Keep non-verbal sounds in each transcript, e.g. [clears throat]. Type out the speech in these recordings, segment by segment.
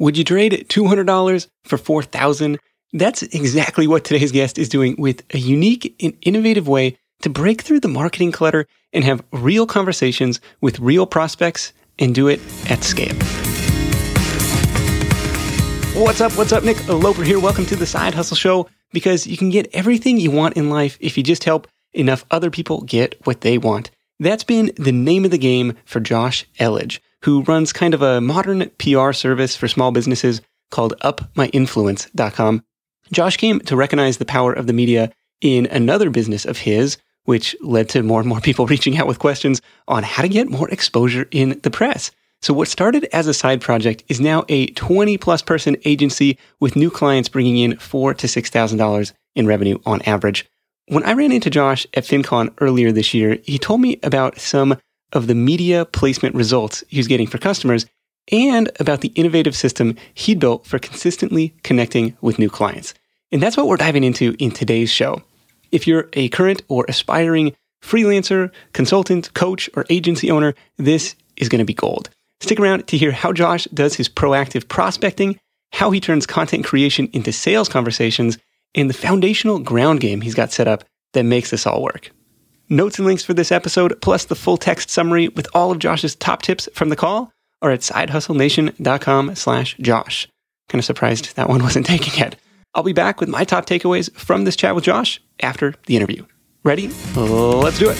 Would you trade $200 for 4000 That's exactly what today's guest is doing with a unique and innovative way to break through the marketing clutter and have real conversations with real prospects and do it at scale. What's up? What's up? Nick Loper here. Welcome to the Side Hustle Show because you can get everything you want in life if you just help enough other people get what they want. That's been the name of the game for Josh Elledge, who runs kind of a modern PR service for small businesses called upmyinfluence.com. Josh came to recognize the power of the media in another business of his, which led to more and more [laughs] people reaching out with questions on how to get more exposure in the press. So what started as a side project is now a 20 plus person agency with new clients bringing in four to $6,000 in revenue on average. When I ran into Josh at FinCon earlier this year, he told me about some of the media placement results he was getting for customers and about the innovative system he'd built for consistently connecting with new clients. And that's what we're diving into in today's show. If you're a current or aspiring freelancer, consultant, coach, or agency owner, this is going to be gold. Stick around to hear how Josh does his proactive prospecting, how he turns content creation into sales conversations, and the foundational ground game he's got set up that makes this all work. Notes and links for this episode, plus the full text summary with all of Josh's top tips from the call, are at sidehustlenation.com slash Josh. Kind of surprised that one [laughs] wasn't taken yet. I'll be back with my top takeaways from this chat with Josh after the interview. Ready? Let's do it.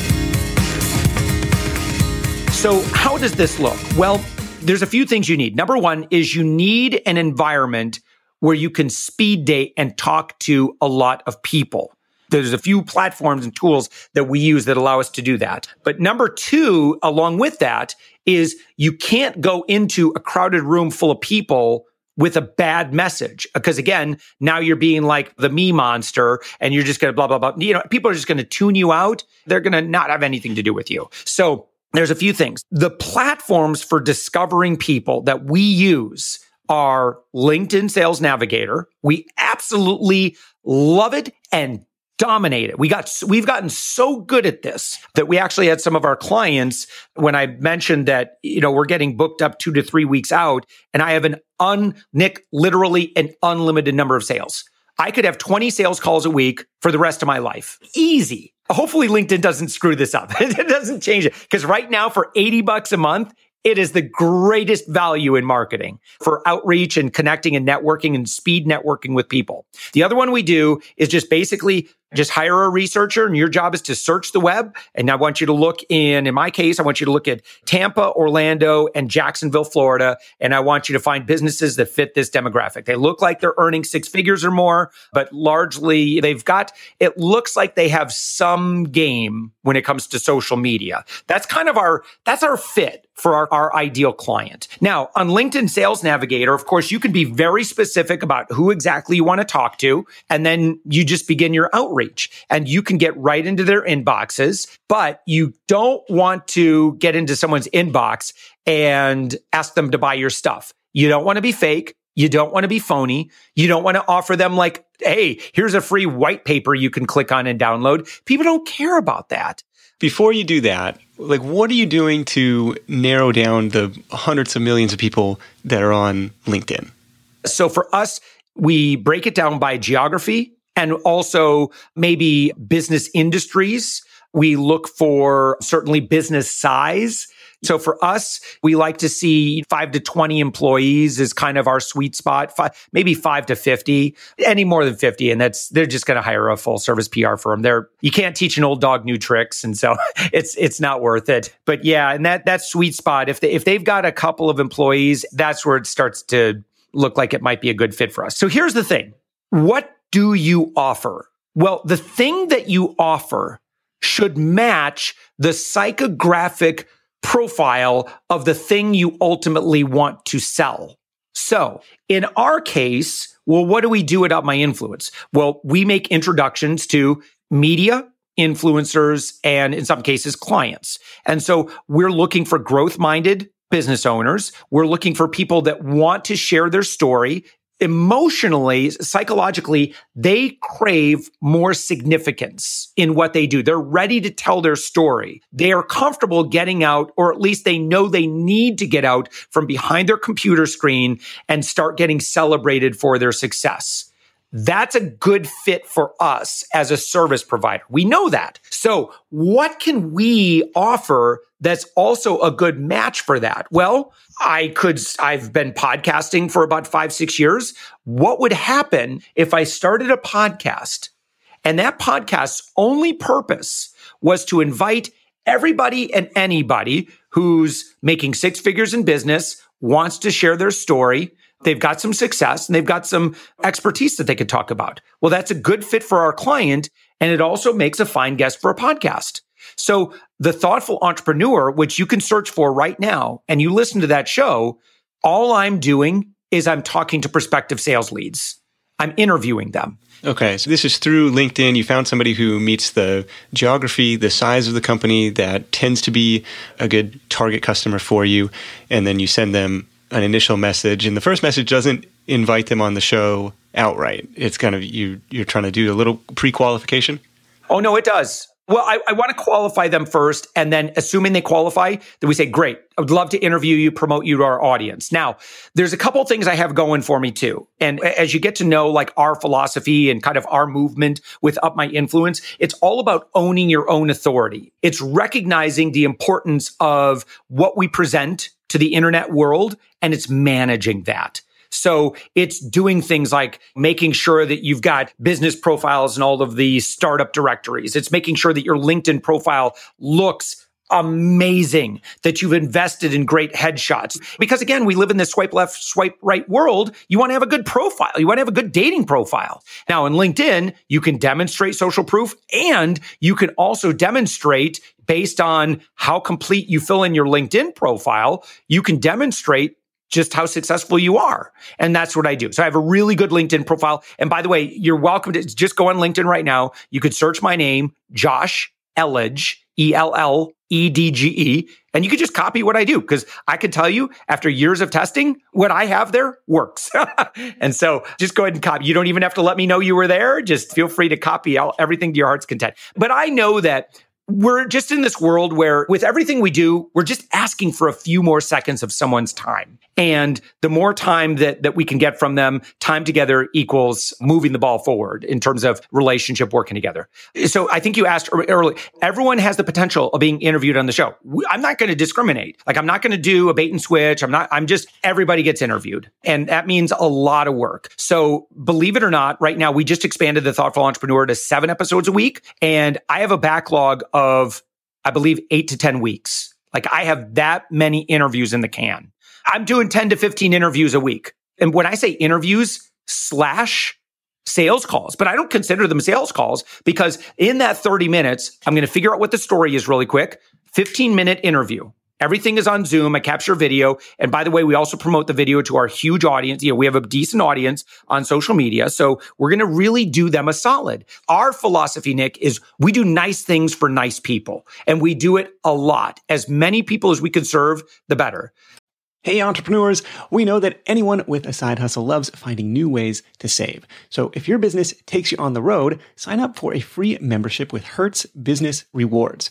So, how does this look? Well, there's a few things you need. Number one is you need an environment where you can speed date and talk to a lot of people. There's a few platforms and tools that we use that allow us to do that. But number two, along with that, is you can't go into a crowded room full of people with a bad message. Because again, now you're being like the me monster and you're just going to blah, blah, blah. You know, people are just going to tune you out. They're going to not have anything to do with you. So there's a few things. The platforms for discovering people that we use are LinkedIn Sales Navigator. We absolutely love it and dominate it. We got, we've gotten so good at this that we actually had some of our clients when I mentioned that, you know, we're getting booked up two to three weeks out and I have an un, Nick, literally an unlimited number of sales. I could have 20 sales calls a week for the rest of my life. Easy. Hopefully LinkedIn doesn't screw this up. [laughs] it doesn't change it. Cause right now for 80 bucks a month, it is the greatest value in marketing for outreach and connecting and networking and speed networking with people. The other one we do is just basically just hire a researcher and your job is to search the web. And I want you to look in, in my case, I want you to look at Tampa, Orlando, and Jacksonville, Florida. And I want you to find businesses that fit this demographic. They look like they're earning six figures or more, but largely they've got, it looks like they have some game when it comes to social media. That's kind of our, that's our fit for our, our ideal client. Now, on LinkedIn Sales Navigator, of course, you can be very specific about who exactly you want to talk to. And then you just begin your outreach and you can get right into their inboxes, but you don't want to get into someone's inbox and ask them to buy your stuff. You don't want to be fake. You don't want to be phony. You don't want to offer them like, Hey, here's a free white paper you can click on and download. People don't care about that. Before you do that, like what are you doing to narrow down the hundreds of millions of people that are on LinkedIn? So for us, we break it down by geography and also maybe business industries. We look for certainly business size so for us, we like to see five to 20 employees is kind of our sweet spot, five, maybe five to 50, any more than 50. And that's, they're just going to hire a full service PR firm. They're, you can't teach an old dog new tricks. And so [laughs] it's, it's not worth it. But yeah, and that, that sweet spot, if they, if they've got a couple of employees, that's where it starts to look like it might be a good fit for us. So here's the thing. What do you offer? Well, the thing that you offer should match the psychographic profile of the thing you ultimately want to sell. So in our case, well, what do we do at My Influence? Well, we make introductions to media, influencers, and in some cases, clients. And so we're looking for growth minded business owners. We're looking for people that want to share their story emotionally, psychologically, they crave more significance in what they do. They're ready to tell their story. They are comfortable getting out, or at least they know they need to get out from behind their computer screen and start getting celebrated for their success. That's a good fit for us as a service provider. We know that. So what can we offer that's also a good match for that? Well, I could, I've been podcasting for about five, six years. What would happen if I started a podcast and that podcast's only purpose was to invite everybody and anybody who's making six figures in business, wants to share their story, They've got some success and they've got some expertise that they could talk about. Well, that's a good fit for our client. And it also makes a fine guest for a podcast. So the thoughtful entrepreneur, which you can search for right now, and you listen to that show, all I'm doing is I'm talking to prospective sales leads. I'm interviewing them. Okay, so this is through LinkedIn. You found somebody who meets the geography, the size of the company that tends to be a good target customer for you, and then you send them an initial message, and the first message doesn't invite them on the show outright. It's kind of you you're trying to do a little pre-qualification. Oh no, it does. Well, I, I want to qualify them first, and then assuming they qualify, then we say, "Great, I would love to interview you, promote you to our audience." Now, there's a couple things I have going for me too, and as you get to know like our philosophy and kind of our movement with Up My Influence, it's all about owning your own authority. It's recognizing the importance of what we present to the internet world and it's managing that. So it's doing things like making sure that you've got business profiles in all of the startup directories. It's making sure that your LinkedIn profile looks amazing that you've invested in great headshots. Because again, we live in this swipe left, swipe right world. You want to have a good profile. You want to have a good dating profile. Now in LinkedIn, you can demonstrate social proof and you can also demonstrate based on how complete you fill in your LinkedIn profile, you can demonstrate just how successful you are. And that's what I do. So I have a really good LinkedIn profile. And by the way, you're welcome to just go on LinkedIn right now. You could search my name, Josh Elledge, E L L E D G E, and you could just copy what I do because I can tell you after years of testing, what I have there works. [laughs] and so just go ahead and copy. You don't even have to let me know you were there. Just feel free to copy all, everything to your heart's content. But I know that we're just in this world where with everything we do, we're just asking for a few more seconds of someone's time. And the more time that, that we can get from them, time together equals moving the ball forward in terms of relationship working together. So I think you asked earlier, everyone has the potential of being interviewed on the show. I'm not going to discriminate. Like I'm not going to do a bait and switch. I'm not, I'm just, everybody gets interviewed. And that means a lot of work. So believe it or not, right now we just expanded the Thoughtful Entrepreneur to seven episodes a week. And I have a backlog I believe, eight to 10 weeks. Like I have that many interviews in the can. I'm doing 10 to 15 interviews a week. And when I say interviews slash sales calls, but I don't consider them sales calls because in that 30 minutes, I'm going to figure out what the story is really quick. 15 minute interview. Everything is on Zoom. I capture video. And by the way, we also promote the video to our huge audience. You know, we have a decent audience on social media. So we're going to really do them a solid. Our philosophy, Nick, is we do nice things for nice people and we do it a lot. As many people as we can serve, the better. Hey, entrepreneurs, we know that anyone with a side hustle loves finding new ways to save. So if your business takes you on the road, sign up for a free membership with Hertz Business Rewards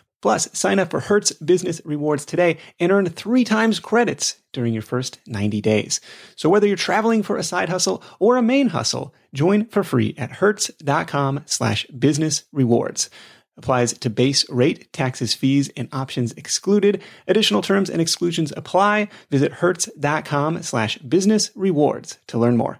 Plus, sign up for Hertz Business Rewards today and earn three times credits during your first 90 days. So whether you're traveling for a side hustle or a main hustle, join for free at hertz.com slash business rewards. Applies to base rate, taxes, fees, and options excluded. Additional terms and exclusions apply. Visit hertz.com slash business rewards to learn more.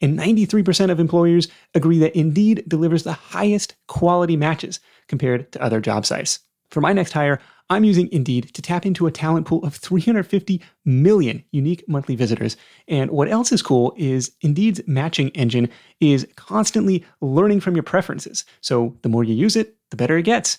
And 93% of employers agree that Indeed delivers the highest quality matches compared to other job sites. For my next hire, I'm using Indeed to tap into a talent pool of 350 million unique monthly visitors. And what else is cool is Indeed's matching engine is constantly learning from your preferences. So the more you use it, the better it gets.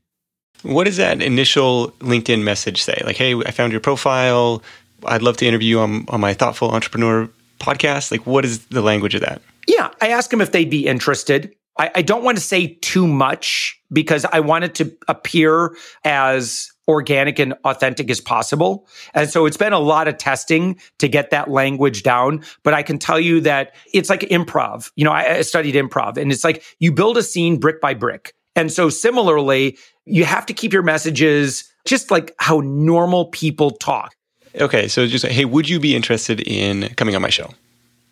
What does that initial LinkedIn message say? Like, hey, I found your profile. I'd love to interview you on, on my Thoughtful Entrepreneur podcast. Like, what is the language of that? Yeah, I asked them if they'd be interested. I, I don't want to say too much because I want it to appear as organic and authentic as possible. And so it's been a lot of testing to get that language down. But I can tell you that it's like improv. You know, I, I studied improv and it's like you build a scene brick by brick. And so similarly, you have to keep your messages just like how normal people talk. Okay. So just, hey, would you be interested in coming on my show?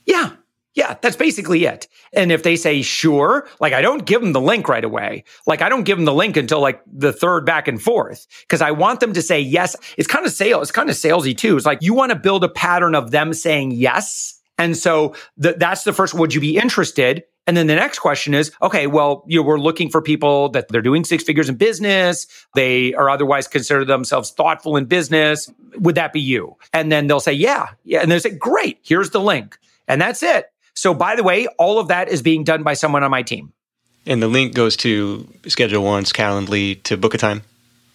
Yeah. Yeah, that's basically it. And if they say sure, like I don't give them the link right away. Like I don't give them the link until like the third back and forth because I want them to say yes. It's kind of sales. It's kind of salesy too. It's like you want to build a pattern of them saying yes. And so the, that's the first. Would you be interested? And then the next question is, okay, well, you know, we're looking for people that they're doing six figures in business. They are otherwise consider themselves thoughtful in business. Would that be you? And then they'll say, yeah, yeah. And they say, great, here's the link. And that's it. So by the way, all of that is being done by someone on my team. And the link goes to ScheduleOnce, Calendly to book a time.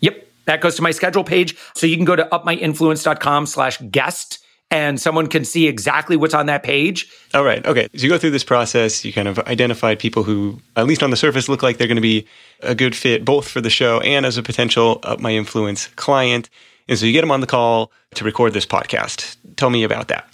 Yep. That goes to my schedule page. So you can go to upmyinfluence.com slash guest and someone can see exactly what's on that page. All right. Okay. So you go through this process, you kind of identified people who, at least on the surface, look like they're going to be a good fit both for the show and as a potential Up My Influence client. And so you get them on the call to record this podcast. Tell me about that.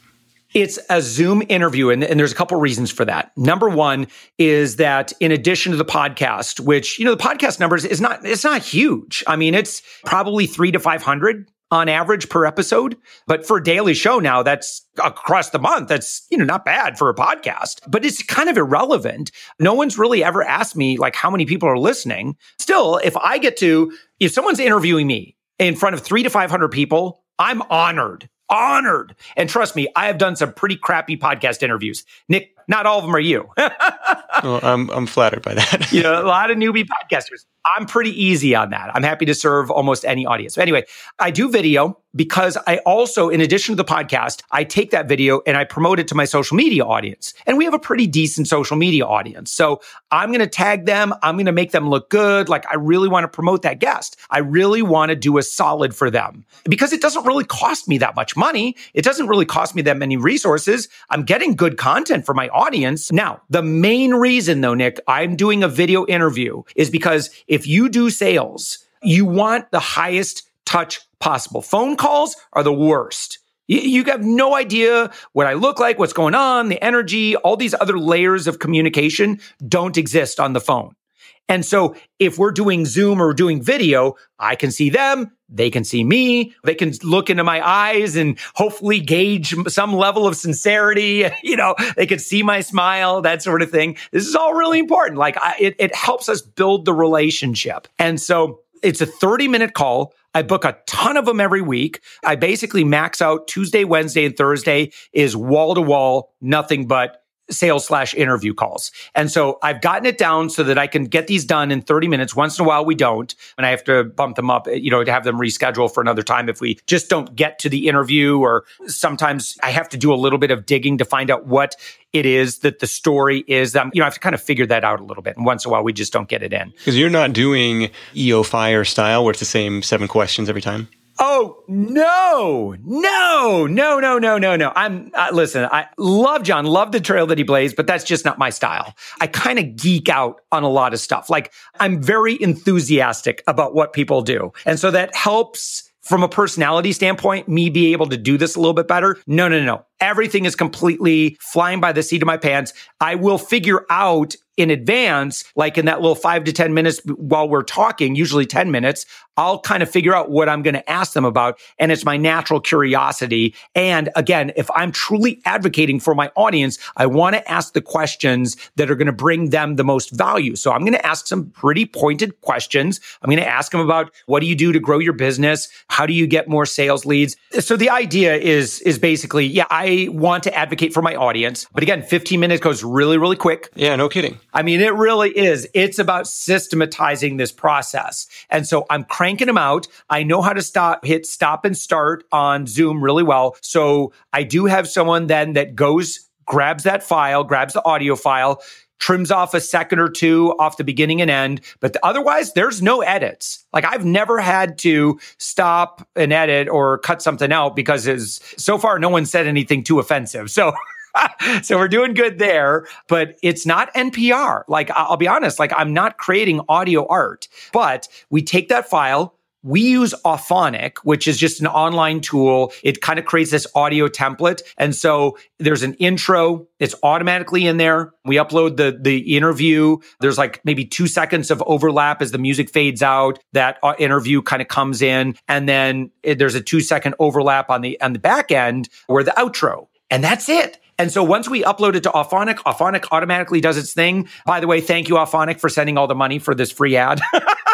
It's a Zoom interview, and, and, there's a couple reasons for that. Number one is that in addition to the podcast, which you know the podcast numbers is not it's not huge. I mean, it's probably three to five hundred on average per episode. But for a daily show now, that's across the month. That's, you know, not bad for a podcast, but it's kind of irrelevant. No one's really ever asked me like how many people are listening. Still, if I get to, if someone's interviewing me in front of three to 500 people, I'm honored honored. And trust me, I have done some pretty crappy podcast interviews. Nick, not all of them are you. [laughs] well, I'm, I'm flattered by that. you know, a lot of newbie podcasters. I'm pretty easy on that. I'm happy to serve almost any audience. But anyway, I do video because I also, in addition to the podcast, I take that video and I promote it to my social media audience. And we have a pretty decent social media audience. So I'm going to tag them. I'm going to make them look good. Like I really want to promote that guest. I really want to do a solid for them because it doesn't really cost me that much money. It doesn't really cost me that many resources. I'm getting good content for my audience. Now, the main reason though, Nick, I'm doing a video interview is because if you do sales, you want the highest touch possible. Phone calls are the worst. You, have no idea what I look like, what's going on, the energy, all these other layers of communication don't exist on the phone. And so if we're doing Zoom or doing video, I can see them. They can see me. They can look into my eyes and hopefully gauge some level of sincerity. [laughs] You know, they can see my smile, that sort of thing. This is all really important. Like I, it, it helps us build the relationship. And so it's a 30 minute call. I book a ton of them every week. I basically max out Tuesday, Wednesday, and Thursday is wall to wall, nothing but sales slash interview calls. And so I've gotten it down so that I can get these done in 30 minutes. Once in a while we don't. And I have to bump them up, you know, to have them reschedule for another time if we just don't get to the interview or sometimes I have to do a little bit of digging to find out what it is that the story is. Um, you know, I have to kind of figure that out a little bit. And once in a while we just don't get it in. Because you're not doing EO Fire style where it's the same seven questions every time. Oh no, no, no, no, no, no, no. I'm uh, listen. I love John, love the trail that he blazed, but that's just not my style. I kind of geek out on a lot of stuff. Like I'm very enthusiastic about what people do, and so that helps from a personality standpoint, me be able to do this a little bit better. No, no, no. Everything is completely flying by the seat of my pants. I will figure out in advance, like in that little five to 10 minutes while we're talking, usually 10 minutes, I'll kind of figure out what I'm going to ask them about. And it's my natural curiosity. And again, if I'm truly advocating for my audience, I want to ask the questions that are going to bring them the most value. So I'm going to ask some pretty pointed questions. I'm going to ask them about what do you do to grow your business? How do you get more sales leads? So the idea is, is basically, yeah, I want to advocate for my audience. But again, 15 minutes goes really, really quick. Yeah, no kidding. I mean, it really is. It's about systematizing this process. And so I'm cranking them out. I know how to stop, hit stop and start on Zoom really well. So I do have someone then that goes, grabs that file, grabs the audio file, trims off a second or two off the beginning and end, but otherwise there's no edits. Like I've never had to stop an edit or cut something out because is so far no one said anything too offensive. So [laughs] so we're doing good there, but it's not NPR. Like I'll be honest, like I'm not creating audio art, but we take that file, we use Auphonic, which is just an online tool. It kind of creates this audio template. And so there's an intro. It's automatically in there. We upload the, the interview. There's like maybe two seconds of overlap as the music fades out. That uh, interview kind of comes in. And then it, there's a two second overlap on the, on the back end where the outro. And that's it. And so once we upload it to Auphonic, Auphonic automatically does its thing. By the way, thank you, Auphonic, for sending all the money for this free ad. [laughs]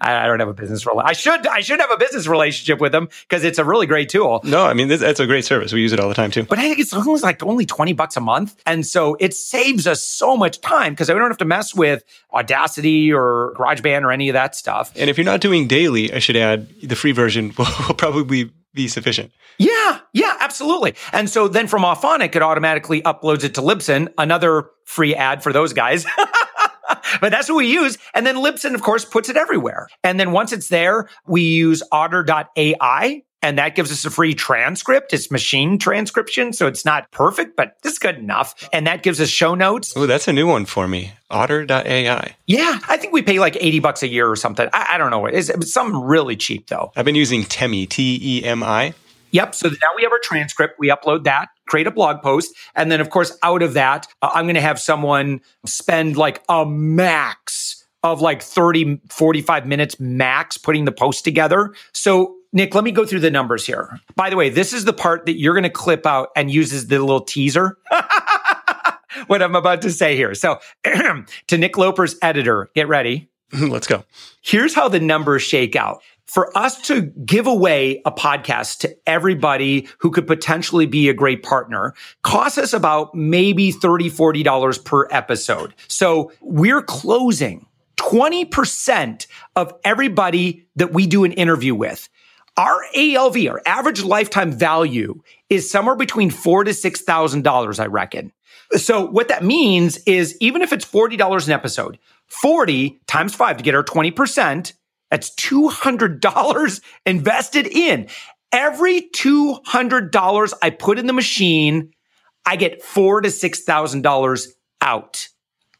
I don't have a business. I should I should have a business relationship with them because it's a really great tool. No, I mean that's a great service. We use it all the time too. But I think it's almost like only twenty bucks a month, and so it saves us so much time because we don't have to mess with Audacity or GarageBand or any of that stuff. And if you're not doing daily, I should add the free version will, [laughs] will probably be sufficient. Yeah, yeah, absolutely. And so then from Auphonic, it automatically uploads it to Libsyn, another free ad for those guys. [laughs] [laughs] but that's what we use. And then Libsyn, of course, puts it everywhere. And then once it's there, we use otter.ai and that gives us a free transcript. It's machine transcription, so it's not perfect, but it's good enough. And that gives us show notes. Oh, that's a new one for me. Otter.ai. Yeah, I think we pay like 80 bucks a year or something. I, I don't know. It's, it's something really cheap though. I've been using Temi, T E M I. Yep. So now we have our transcript. We upload that, create a blog post. And then, of course, out of that, uh, I'm going to have someone spend like a max of like 30, 45 minutes max putting the post together. So Nick, let me go through the numbers here. By the way, this is the part that you're going to clip out and use as the little teaser. [laughs] what I'm about to say here. So, [clears throat] to Nick Loper's editor, get ready. [laughs] Let's go. Here's how the numbers shake out. For us to give away a podcast to everybody who could potentially be a great partner costs us about maybe $30, $40 per episode. So we're closing 20% of everybody that we do an interview with. Our ALV, our average lifetime value is somewhere between four to six thousand dollars, I reckon. So what that means is even if it's $40 an episode, 40 times five to get our 20%, that's $200 invested in. Every $200 I put in the machine, I get four to $6,000 out.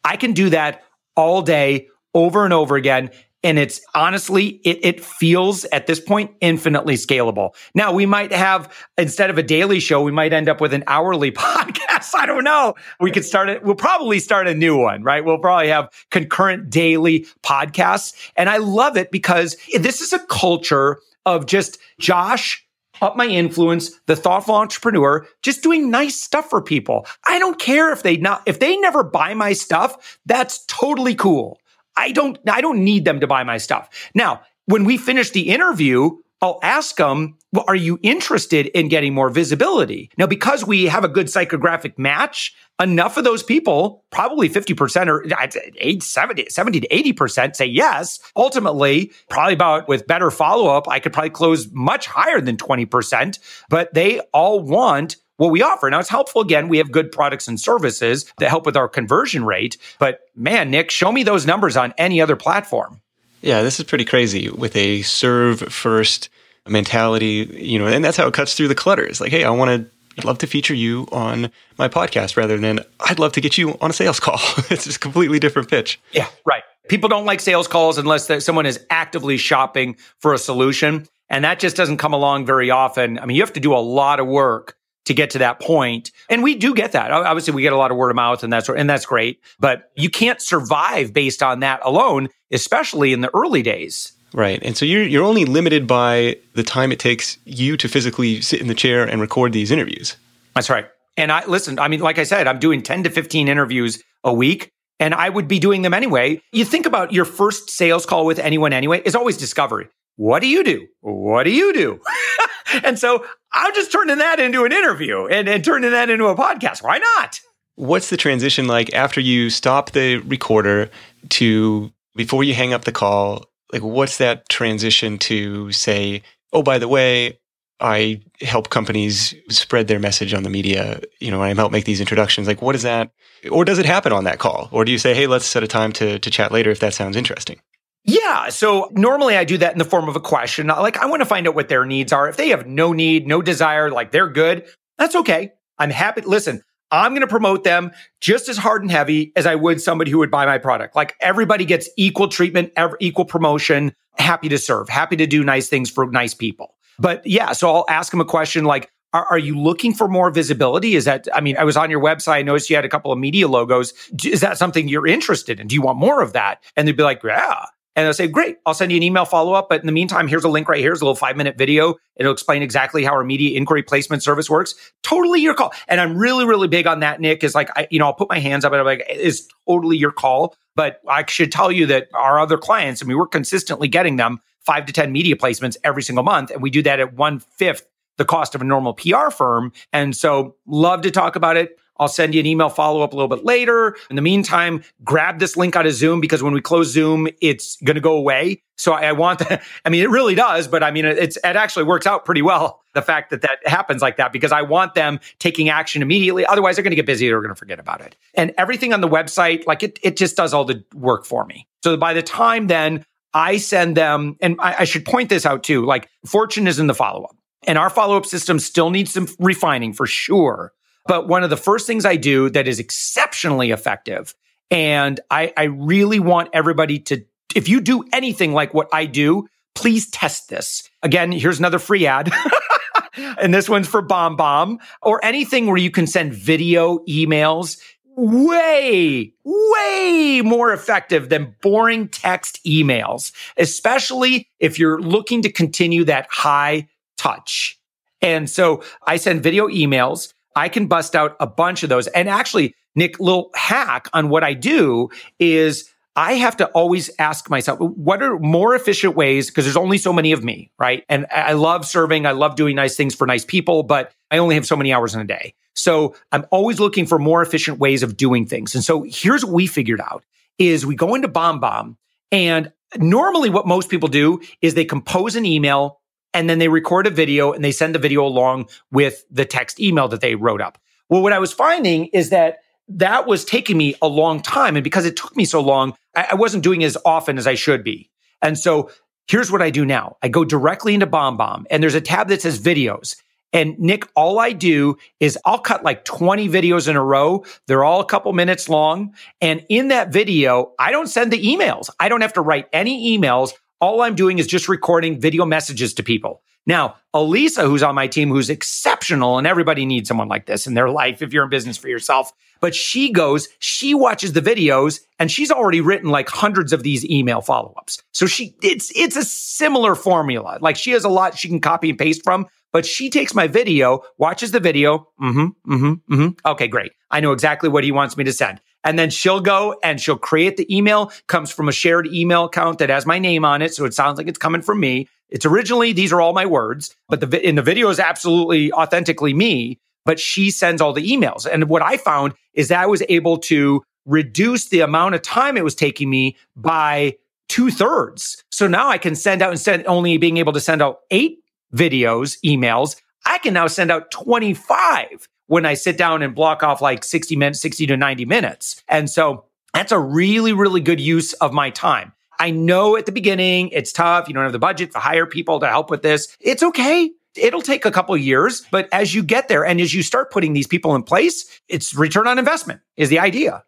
I can do that all day over and over again. And it's honestly, it, it feels at this point infinitely scalable. Now we might have, instead of a daily show, we might end up with an hourly [laughs] podcast. I don't know. We could start it. We'll probably start a new one, right? We'll probably have concurrent daily podcasts. And I love it because this is a culture of just Josh up my influence, the thoughtful entrepreneur, just doing nice stuff for people. I don't care if they not, if they never buy my stuff, that's totally cool. I don't, I don't need them to buy my stuff. Now, when we finish the interview, I'll ask them, well, are you interested in getting more visibility? Now, because we have a good psychographic match, enough of those people, probably 50% or 70, 70 to 80% say yes. Ultimately, probably about with better follow up, I could probably close much higher than 20%, but they all want what we offer. Now it's helpful again. We have good products and services that help with our conversion rate. But man, Nick, show me those numbers on any other platform. Yeah, this is pretty crazy with a serve first mentality, you know, and that's how it cuts through the clutter. It's like, hey, I want to I'd love to feature you on my podcast rather than I'd love to get you on a sales call. [laughs] it's just a completely different pitch. Yeah, right. People don't like sales calls unless someone is actively shopping for a solution. And that just doesn't come along very often. I mean, you have to do a lot of work to get to that point. And we do get that. Obviously, we get a lot of word of mouth and that's, and that's great, but you can't survive based on that alone, especially in the early days. Right. And so you're, you're only limited by the time it takes you to physically sit in the chair and record these interviews. That's right. And I listen, I mean, like I said, I'm doing 10 to 15 interviews a week and I would be doing them anyway. You think about your first sales call with anyone anyway, is always discovery. What do you do? What do you do? [laughs] and so I'm just turning that into an interview and, and turning that into a podcast. Why not? What's the transition like after you stop the recorder to before you hang up the call? Like, what's that transition to say, oh, by the way, I help companies spread their message on the media, you know, I help make these introductions. Like, what is that? Or does it happen on that call? Or do you say, hey, let's set a time to, to chat later if that sounds interesting? Yeah. So normally I do that in the form of a question. Like, I want to find out what their needs are. If they have no need, no desire, like they're good, that's okay. I'm happy. Listen, I'm going to promote them just as hard and heavy as I would somebody who would buy my product. Like everybody gets equal treatment, equal promotion. Happy to serve, happy to do nice things for nice people. But yeah, so I'll ask them a question like, are, are, you looking for more visibility? Is that, I mean, I was on your website. I noticed you had a couple of media logos. Is that something you're interested in? Do you want more of that? And they'd be like, yeah. And I'll say, great, I'll send you an email follow up. But in the meantime, here's a link right here. Here's a little five minute video. It'll explain exactly how our media inquiry placement service works. Totally your call. And I'm really, really big on that, Nick, is like, I, you know, I'll put my hands up and I'm like, it's totally your call. But I should tell you that our other clients, I mean, we're consistently getting them five to 10 media placements every single month. And we do that at one fifth the cost of a normal PR firm. And so love to talk about it. I'll send you an email follow up a little bit later. In the meantime, grab this link out of Zoom because when we close Zoom, it's going to go away. So I, want [laughs] that. I mean, it really does, but I mean, it's, it actually works out pretty well. The fact that that happens like that, because I want them taking action immediately. Otherwise, they're going to get busy. They're going to forget about it. And everything on the website, like it, it just does all the work for me. So by the time then I send them, and I, I should point this out too, like Fortune is in the follow up. And our follow up system still needs some refining for sure. But one of the first things I do that is exceptionally effective, and I, I really want everybody to, if you do anything like what I do, please test this. Again, here's another free ad. [laughs] and this one's for BombBomb or anything where you can send video emails way, way more effective than boring text emails, especially if you're looking to continue that high touch. And so I send video emails. I can bust out a bunch of those. And actually, Nick, little hack on what I do is I have to always ask myself, what are more efficient ways? Because there's only so many of me, right? And I love serving. I love doing nice things for nice people, but I only have so many hours in a day. So I'm always looking for more efficient ways of doing things. And so here's what we figured out is we go into BombBomb and normally what most people do is they compose an email and then they record a video and they send the video along with the text email that they wrote up. Well, what I was finding is that that was taking me a long time. And because it took me so long, I, wasn't doing as often as I should be. And so here's what I do now. I go directly into BombBomb and there's a tab that says videos. And Nick, all I do is I'll cut like 20 videos in a row. They're all a couple minutes long. And in that video, I don't send the emails. I don't have to write any emails. All I'm doing is just recording video messages to people. Now, Elisa, who's on my team, who's exceptional, and everybody needs someone like this in their life if you're in business for yourself. But she goes, she watches the videos and she's already written like hundreds of these email follow-ups. So she, it's, it's a similar formula. Like she has a lot she can copy and paste from, but she takes my video, watches the video. Mm-hmm, mm-hmm, mm-hmm. Okay, great. I know exactly what he wants me to send. And then she'll go and she'll create the email, comes from a shared email account that has my name on it. So it sounds like it's coming from me. It's originally, these are all my words, but the, in the video is absolutely authentically me, but she sends all the emails. And what I found is that I was able to reduce the amount of time it was taking me by two thirds. So now I can send out instead only being able to send out eight videos, emails. I can now send out 25 when I sit down and block off like 60 minutes, 60 to 90 minutes. And so that's a really, really good use of my time. I know at the beginning it's tough. You don't have the budget to hire people to help with this. It's okay. It'll take a couple years, but as you get there and as you start putting these people in place, it's return on investment is the idea.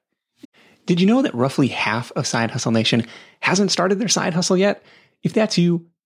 Did you know that roughly half of Side Hustle Nation hasn't started their side hustle yet? If that's you,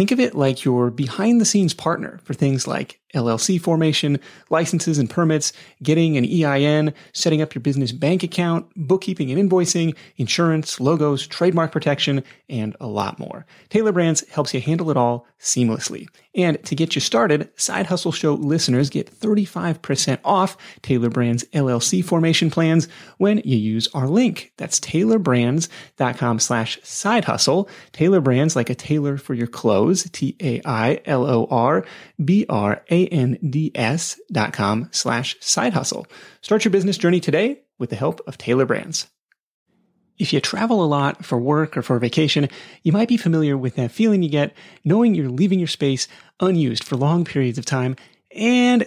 Think of it like your behind the scenes partner for things like LLC formation, licenses and permits, getting an EIN, setting up your business bank account, bookkeeping and invoicing, insurance, logos, trademark protection, and a lot more. Tailor Brands helps you handle it all seamlessly. And to get you started, Side Hustle Show listeners get 35% off Tailor Brands LLC formation plans when you use our link. That's tailorbrands.com slash side hustle. Tailor Brands like a tailor for your clothes, T-A-I-L-O-R-B-R-A-N-D-S dot com slash side hustle. Start your business journey today with the help of Tailor Brands. If you travel a lot for work or for vacation, you might be familiar with that feeling you get knowing you're leaving your space unused for long periods of time and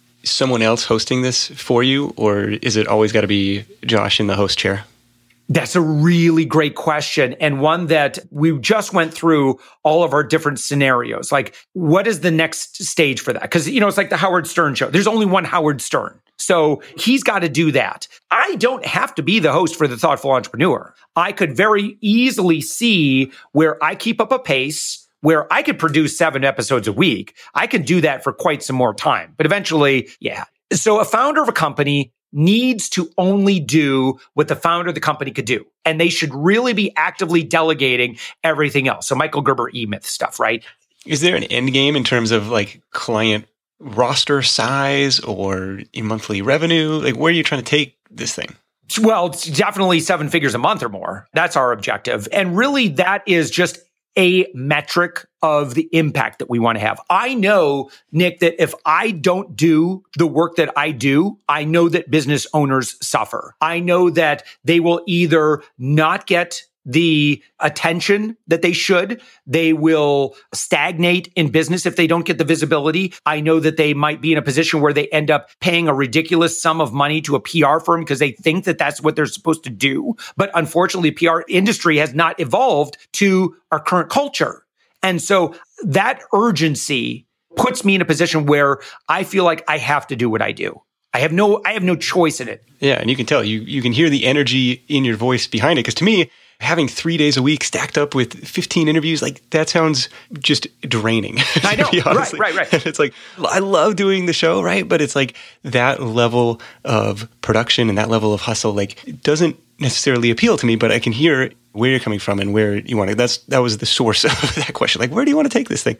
someone else hosting this for you, or is it always got to be Josh in the host chair? That's a really great question and one that we just went through all of our different scenarios. Like, what is the next stage for that? Because, you know, it's like the Howard Stern show. There's only one Howard Stern. So he's got to do that. I don't have to be the host for the thoughtful entrepreneur. I could very easily see where I keep up a pace where I could produce seven episodes a week. I could do that for quite some more time, but eventually, yeah. So a founder of a company needs to only do what the founder of the company could do. And they should really be actively delegating everything else. So Michael Gerber E-Myth stuff, right? Is there an end game in terms of like client roster size or monthly revenue? Like where are you trying to take this thing? Well, it's definitely seven figures a month or more. That's our objective. And really that is just a metric of the impact that we want to have. I know, Nick, that if I don't do the work that I do, I know that business owners suffer. I know that they will either not get the attention that they should. They will stagnate in business if they don't get the visibility. I know that they might be in a position where they end up paying a ridiculous sum of money to a PR firm because they think that that's what they're supposed to do. But unfortunately, PR industry has not evolved to our current culture. And so that urgency puts me in a position where I feel like I have to do what I do. I have no I have no choice in it. Yeah, and you can tell you you can hear the energy in your voice behind it because to me having three days a week stacked up with 15 interviews, like that sounds just draining. [laughs] I know. right, right, right. [laughs] And it's like, I love doing the show, right? But it's like that level of production and that level of hustle, like, doesn't necessarily appeal to me, but I can hear where you're coming from and where you want to. That's, that was the source [laughs] of that question. Like, where do you want to take this thing?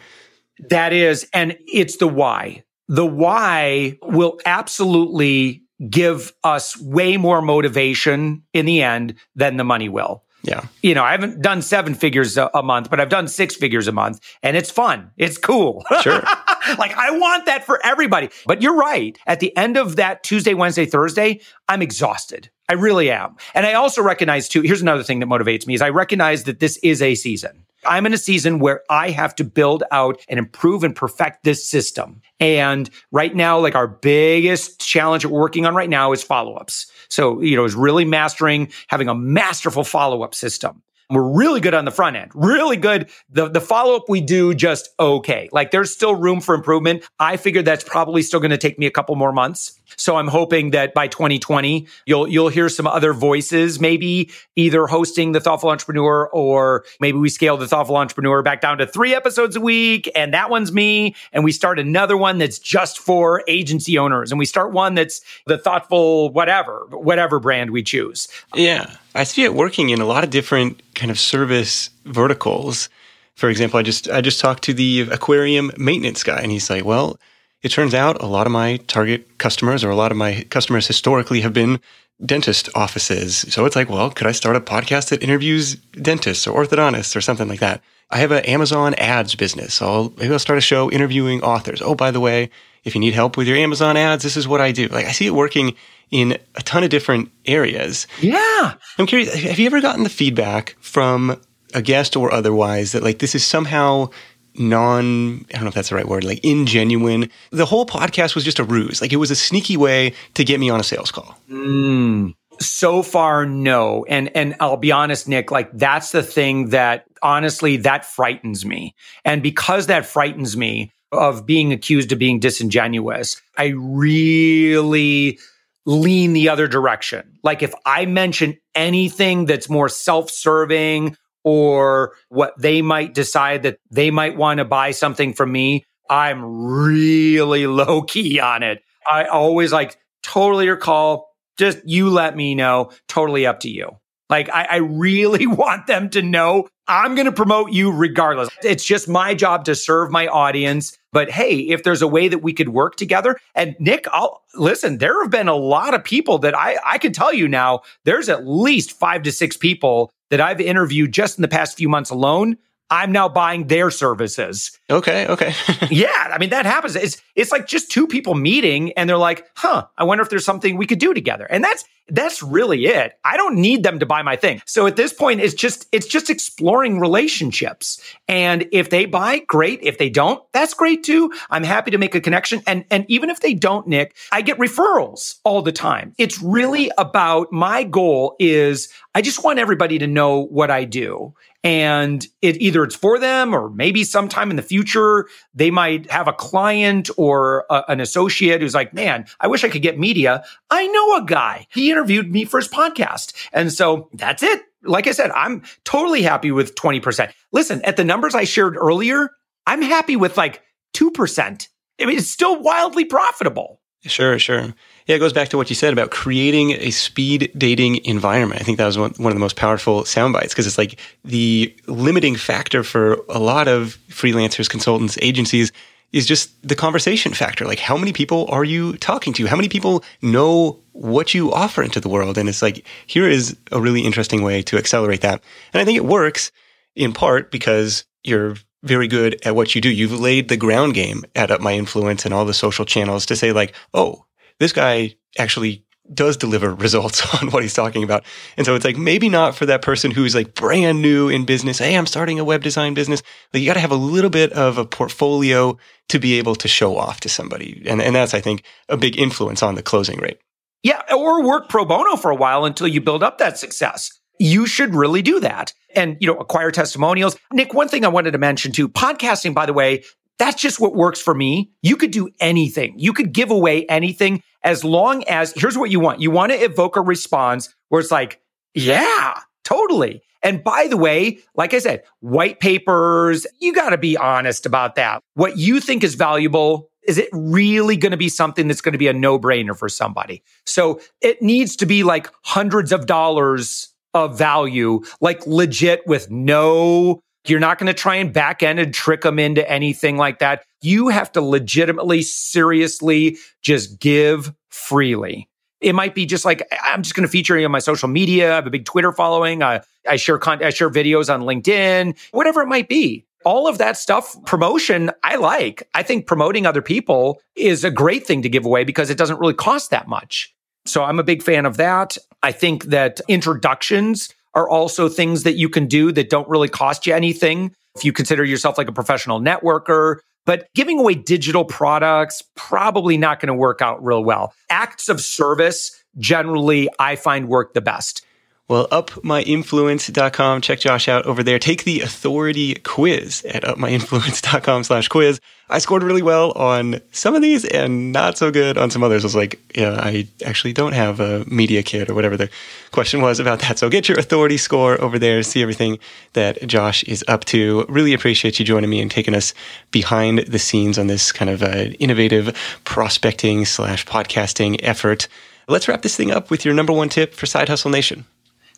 That is, and it's the why. The why will absolutely give us way more motivation in the end than the money will. Yeah. You know, I haven't done seven figures a, a, month, but I've done six figures a month and it's fun. It's cool. Sure. [laughs] [laughs] like I want that for everybody. But you're right. At the end of that Tuesday, Wednesday, Thursday, I'm exhausted. I really am. And I also recognize too, here's another thing that motivates me is I recognize that this is a season. I'm in a season where I have to build out and improve and perfect this system. And right now, like our biggest challenge that we're working on right now is follow ups. So, you know, is really mastering having a masterful follow up system. We're really good on the front end, really good. The, the follow up we do just okay. Like there's still room for improvement. I figured that's probably still going to take me a couple more months. So I'm hoping that by 2020, you'll, you'll hear some other voices, maybe either hosting the thoughtful entrepreneur or maybe we scale the thoughtful entrepreneur back down to three episodes a week. And that one's me. And we start another one that's just for agency owners. And we start one that's the thoughtful, whatever, whatever brand we choose. Yeah. I see it working in a lot of different kind of service verticals. For example, I just I just talked to the aquarium maintenance guy and he's like, "Well, it turns out a lot of my target customers or a lot of my customers historically have been dentist offices. So it's like, well, could I start a podcast that interviews dentists or orthodontists or something like that? I have an Amazon ads business. So I'll, maybe I'll start a show interviewing authors. Oh, by the way, if you need help with your Amazon ads, this is what I do. Like I see it working in a ton of different areas. Yeah. I'm curious, have you ever gotten the feedback from a guest or otherwise that like this is somehow non I don't know if that's the right word, like ingenuine. The whole podcast was just a ruse. Like it was a sneaky way to get me on a sales call. Mm, so far, no. And and I'll be honest, Nick, like that's the thing that honestly that frightens me. And because that frightens me of being accused of being disingenuous, I really lean the other direction. Like if I mention anything that's more self-serving or what they might decide that they might want to buy something from me, I'm really [laughs] low key on it. I always like totally your call. Just you let me know. Totally up to you. Like I, I really [laughs] want them to know I'm going to promote you regardless. It's just my job to serve my audience. But hey, if there's a way that we could work together, and Nick, I'll listen, there have been a lot of people that I, I can tell you now, there's at least five to six people that I've interviewed just in the past few months alone I'm now buying their services. Okay, okay. [laughs] yeah, I mean that happens. It's it's like just two people meeting and they're like, "Huh, I wonder if there's something we could do together." And that's that's really it. I don't need them to buy my thing. So at this point it's just it's just exploring relationships. And if they buy, great. If they don't, that's great too. I'm happy to make a connection and and even if they don't, Nick, I get referrals all the time. It's really about my goal is I just want everybody to know what I do and it either it's for them or maybe sometime in the future they might have a client or a, an associate who's like man i wish i could get media. I know a guy. He interviewed me for his podcast. And so that's it. Like i said i'm totally happy with 20% listen at the numbers i shared earlier i'm happy with like 2% i mean it's still wildly profitable. Sure, sure. Yeah, it goes back to what you said about creating a speed dating environment. I think that was one, one of the most powerful sound bites because it's like the limiting factor for a lot of freelancers, consultants, agencies is just the conversation factor. Like, how many people are you talking to? How many people know what you offer into the world? And it's like, here is a really interesting way to accelerate that. And I think it works in part because you're very good at what you do. You've laid the ground game at Up My Influence and all the social channels to say like, oh, this guy actually does deliver [laughs] results on what he's talking about. And so it's like maybe not for that person who's like brand new in business. Hey, I'm starting a web design business. Like you got to have a little bit of a portfolio to be able to show off to somebody. And, and that's, I think, a big influence on the closing rate. Yeah. Or work pro bono for a while until you build up that success you should really do that and, you know, acquire testimonials. Nick, one thing I wanted to mention too, podcasting, by the way, that's just what works for me. You could do anything. You could give away anything as long as here's what you want. You want to evoke a response where it's like, yeah, totally. And by the way, like I said, white papers, you got to be honest about that. What you think is valuable, is it really going to be something that's going to be a no brainer for somebody? So it needs to be like hundreds of dollars of value, like legit with no, you're not going to try and back end and trick them into anything like that. You have to legitimately, seriously just give freely. It might be just like I'm just going to feature you on my social media. I have a big Twitter following. I, I share content, I share videos on LinkedIn, whatever it might be. All of that stuff, promotion, I like. I think promoting other people is a great thing to give away because it doesn't really cost that much. So I'm a big fan of that. I think that introductions are also things that you can do that don't really cost you anything. If you consider yourself like a professional networker, but giving away digital products, probably not going to work out real well. Acts of service generally I find work the best. Well, upmyinfluence.com. Check Josh out over there. Take the authority quiz at upmyinfluence.com slash quiz. I scored really well on some of these and not so good on some others. I was like, yeah, I actually don't have a media kit or whatever the question was about that. So get your authority score over there. See everything that Josh is up to. Really appreciate you joining me and taking us behind the scenes on this kind of uh, innovative prospecting slash podcasting effort. Let's wrap this thing up with your number one tip for Side Hustle Nation.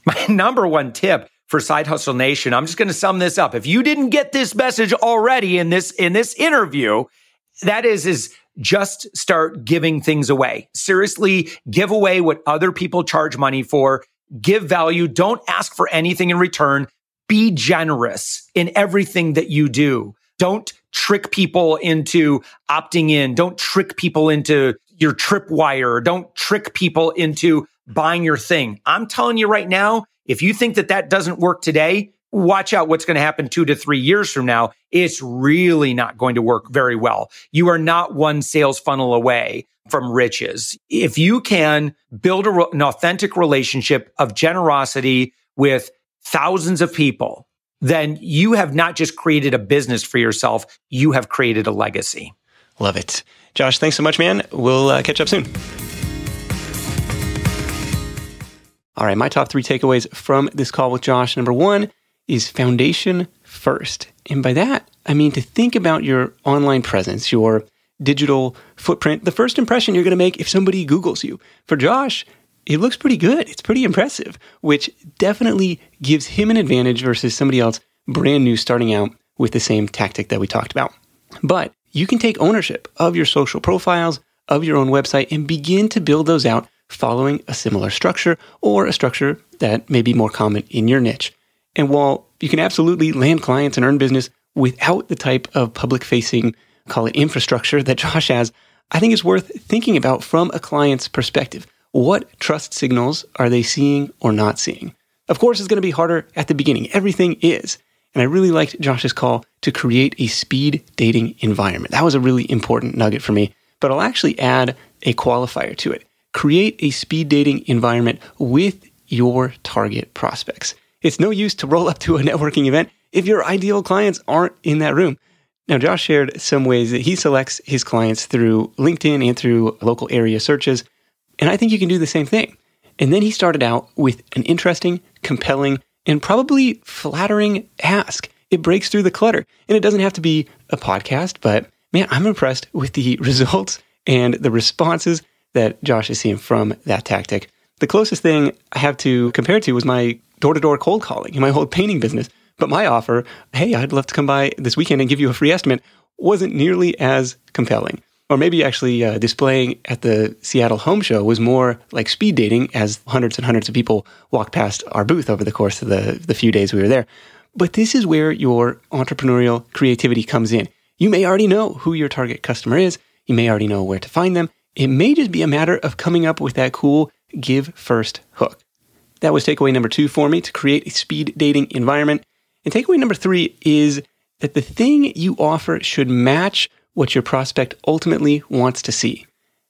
[laughs] My number one tip for Side Hustle Nation, I'm just going to sum this up. If you didn't get this message already in this in this interview, that is is just start giving things away. Seriously, give away what other people charge money for. Give value. Don't ask for anything in return. Be generous in everything that you do. Don't trick people into opting in. Don't trick people into your tripwire. Don't trick people into buying your thing. I'm telling you right now, if you think that that doesn't work today, watch out what's going to happen two to three years from now. It's really not going to work very well. You are not one sales funnel away from riches. If you can build a, an authentic relationship of generosity with thousands of people, then you have not just created a business for yourself, you have created a legacy. Love it. Josh, thanks so much, man. We'll uh, catch up soon. All right, my top three takeaways from this call with Josh. Number one is foundation first. And by that, I mean to think about your online presence, your digital footprint, the first impression you're going to make if somebody Googles you. For Josh, it looks pretty good. It's pretty impressive, which definitely gives him an advantage versus somebody else brand new starting out with the same tactic that we talked about. But you can take ownership of your social profiles, of your own website, and begin to build those out following a similar structure or a structure that may be more common in your niche. And while you can absolutely land clients and earn business without the type of public facing, call it infrastructure that [laughs] Josh has, I think it's worth thinking about from a client's perspective. What trust signals are they seeing or not seeing? Of course, it's going to be harder at the beginning. Everything is. And I really liked Josh's call to create a speed dating environment. That was a really important nugget for me. But I'll actually add a qualifier to it create a speed dating environment with your target prospects. It's no use to roll up to a networking event if your ideal clients aren't in that room. Now, Josh shared some ways that he selects his clients through LinkedIn and through local area searches. And I think you can do the same thing. And then he started out with an interesting, compelling, and probably flattering ask. It breaks through the clutter. And it doesn't have to be a podcast, but man, I'm impressed with the [laughs] results and the responses that Josh is seeing from that tactic. The closest thing I have to compare to was my door to door cold calling in my old painting business. But my offer, hey, I'd love to come by this weekend and give you a free estimate, wasn't nearly as compelling. Or maybe actually uh, displaying at the Seattle Home Show was more like speed dating as hundreds and hundreds of people walked past our booth over the course of the, the few days we were there. But this is where your entrepreneurial creativity comes in. You may already know who your target customer is. You may already know where to find them. It may just be a matter of coming up with that cool give first hook. That was takeaway number two for me to create a speed dating environment. And takeaway number three is that the thing you offer should match what your prospect ultimately wants to see.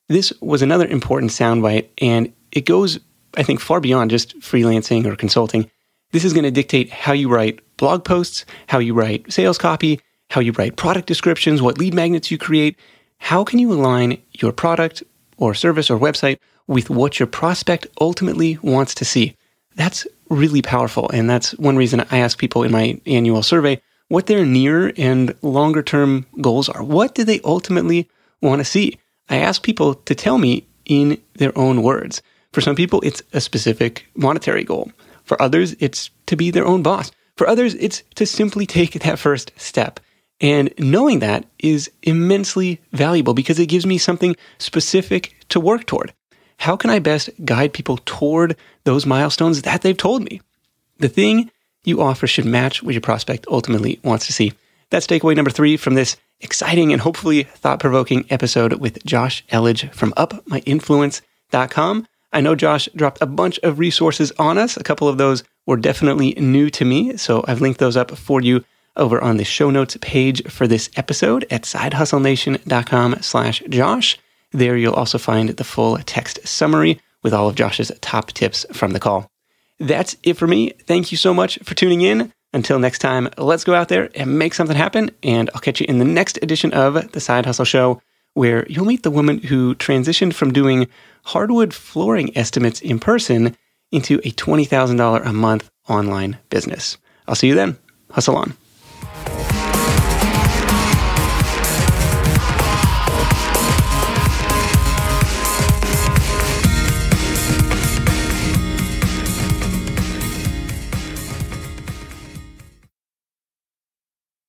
This was another important soundbite, and it goes, I think, far beyond just freelancing or consulting. This is going to dictate how you write blog posts, how you write sales copy, how you write product descriptions, what lead magnets you create, how can you align your product or service or website with what your prospect ultimately wants to see? That's really powerful. And that's one reason I ask people in my annual survey what their near and longer term goals are. What do they ultimately want to see? I ask people to tell me in their own words. For some people, it's a specific monetary goal. For others, it's to be their own boss. For others, it's to simply take that first step. And knowing that is immensely valuable because it gives me something specific to work toward. How can I best guide people toward those milestones that they've told me? The thing you offer should match what your prospect ultimately wants to see. That's takeaway number three from this exciting and hopefully thought provoking episode with Josh Elledge from upmyinfluence.com. I know Josh dropped a bunch of resources on us. A couple of those were definitely new to me, so I've linked those up for you over on the show notes page for this episode at sidehustlenation.com slash Josh. There you'll also find the full text summary with all of Josh's top tips from the call. That's it for me. Thank you so much for tuning in. Until next time, let's go out there and make something happen. And I'll catch you in the next edition of The Side Hustle Show, where you'll meet the woman who transitioned from doing hardwood flooring estimates in person into a $20,000 a month online business. I'll see you then. Hustle on. Thank you.